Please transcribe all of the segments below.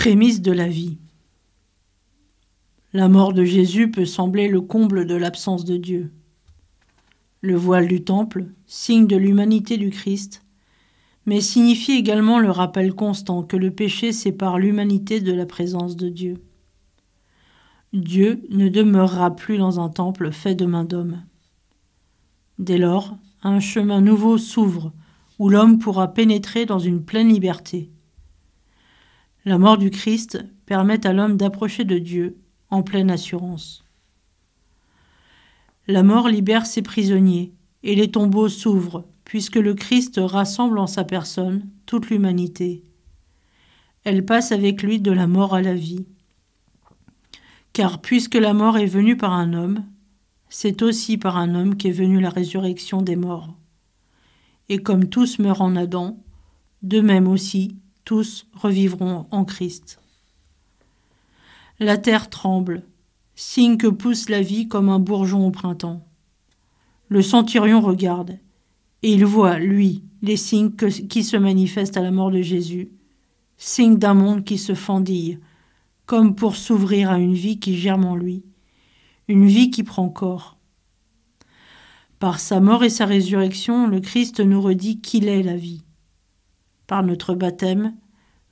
Prémisse de la vie. La mort de Jésus peut sembler le comble de l'absence de Dieu. Le voile du temple, signe de l'humanité du Christ, mais signifie également le rappel constant que le péché sépare l'humanité de la présence de Dieu. Dieu ne demeurera plus dans un temple fait de main d'homme. Dès lors, un chemin nouveau s'ouvre où l'homme pourra pénétrer dans une pleine liberté. La mort du Christ permet à l'homme d'approcher de Dieu en pleine assurance. La mort libère ses prisonniers et les tombeaux s'ouvrent puisque le Christ rassemble en sa personne toute l'humanité. Elle passe avec lui de la mort à la vie. Car puisque la mort est venue par un homme, c'est aussi par un homme qu'est venue la résurrection des morts. Et comme tous meurent en Adam, de même aussi tous revivront en Christ. La terre tremble, signe que pousse la vie comme un bourgeon au printemps. Le centurion regarde, et il voit, lui, les signes qui se manifestent à la mort de Jésus, signes d'un monde qui se fendille, comme pour s'ouvrir à une vie qui germe en lui, une vie qui prend corps. Par sa mort et sa résurrection, le Christ nous redit qu'il est la vie. Par notre baptême,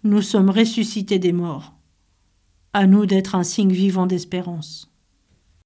nous sommes ressuscités des morts. À nous d'être un signe vivant d'espérance.